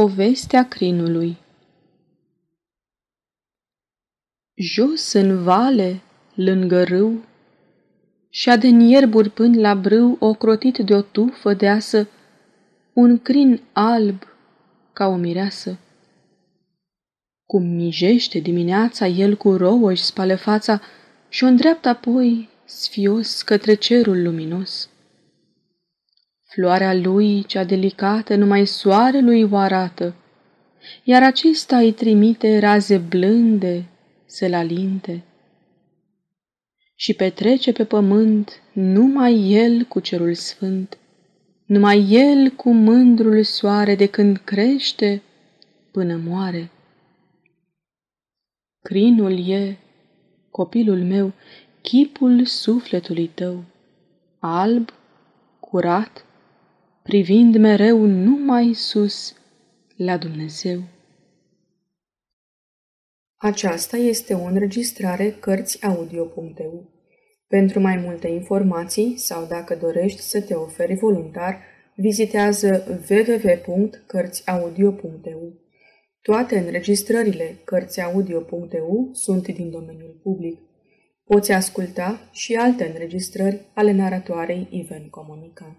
Povestea crinului Jos în vale, lângă râu, și-a de ierburi până la brâu, ocrotit de o tufă deasă, un crin alb ca o mireasă. Cum mijește dimineața, el cu rouă își spală fața și o îndreaptă apoi sfios către cerul luminos. Floarea lui, cea delicată, numai soarelui o arată, iar acesta îi trimite raze blânde să-l alinte. Și petrece pe pământ numai el cu cerul sfânt, numai el cu mândrul soare de când crește până moare. Crinul e, copilul meu, chipul sufletului tău, alb, curat, privind mereu numai sus la Dumnezeu. Aceasta este o înregistrare Cărțiaudio.eu. Pentru mai multe informații sau dacă dorești să te oferi voluntar, vizitează www.cărțiaudio.eu. Toate înregistrările Cărțiaudio.eu sunt din domeniul public. Poți asculta și alte înregistrări ale naratoarei Iven Comunica.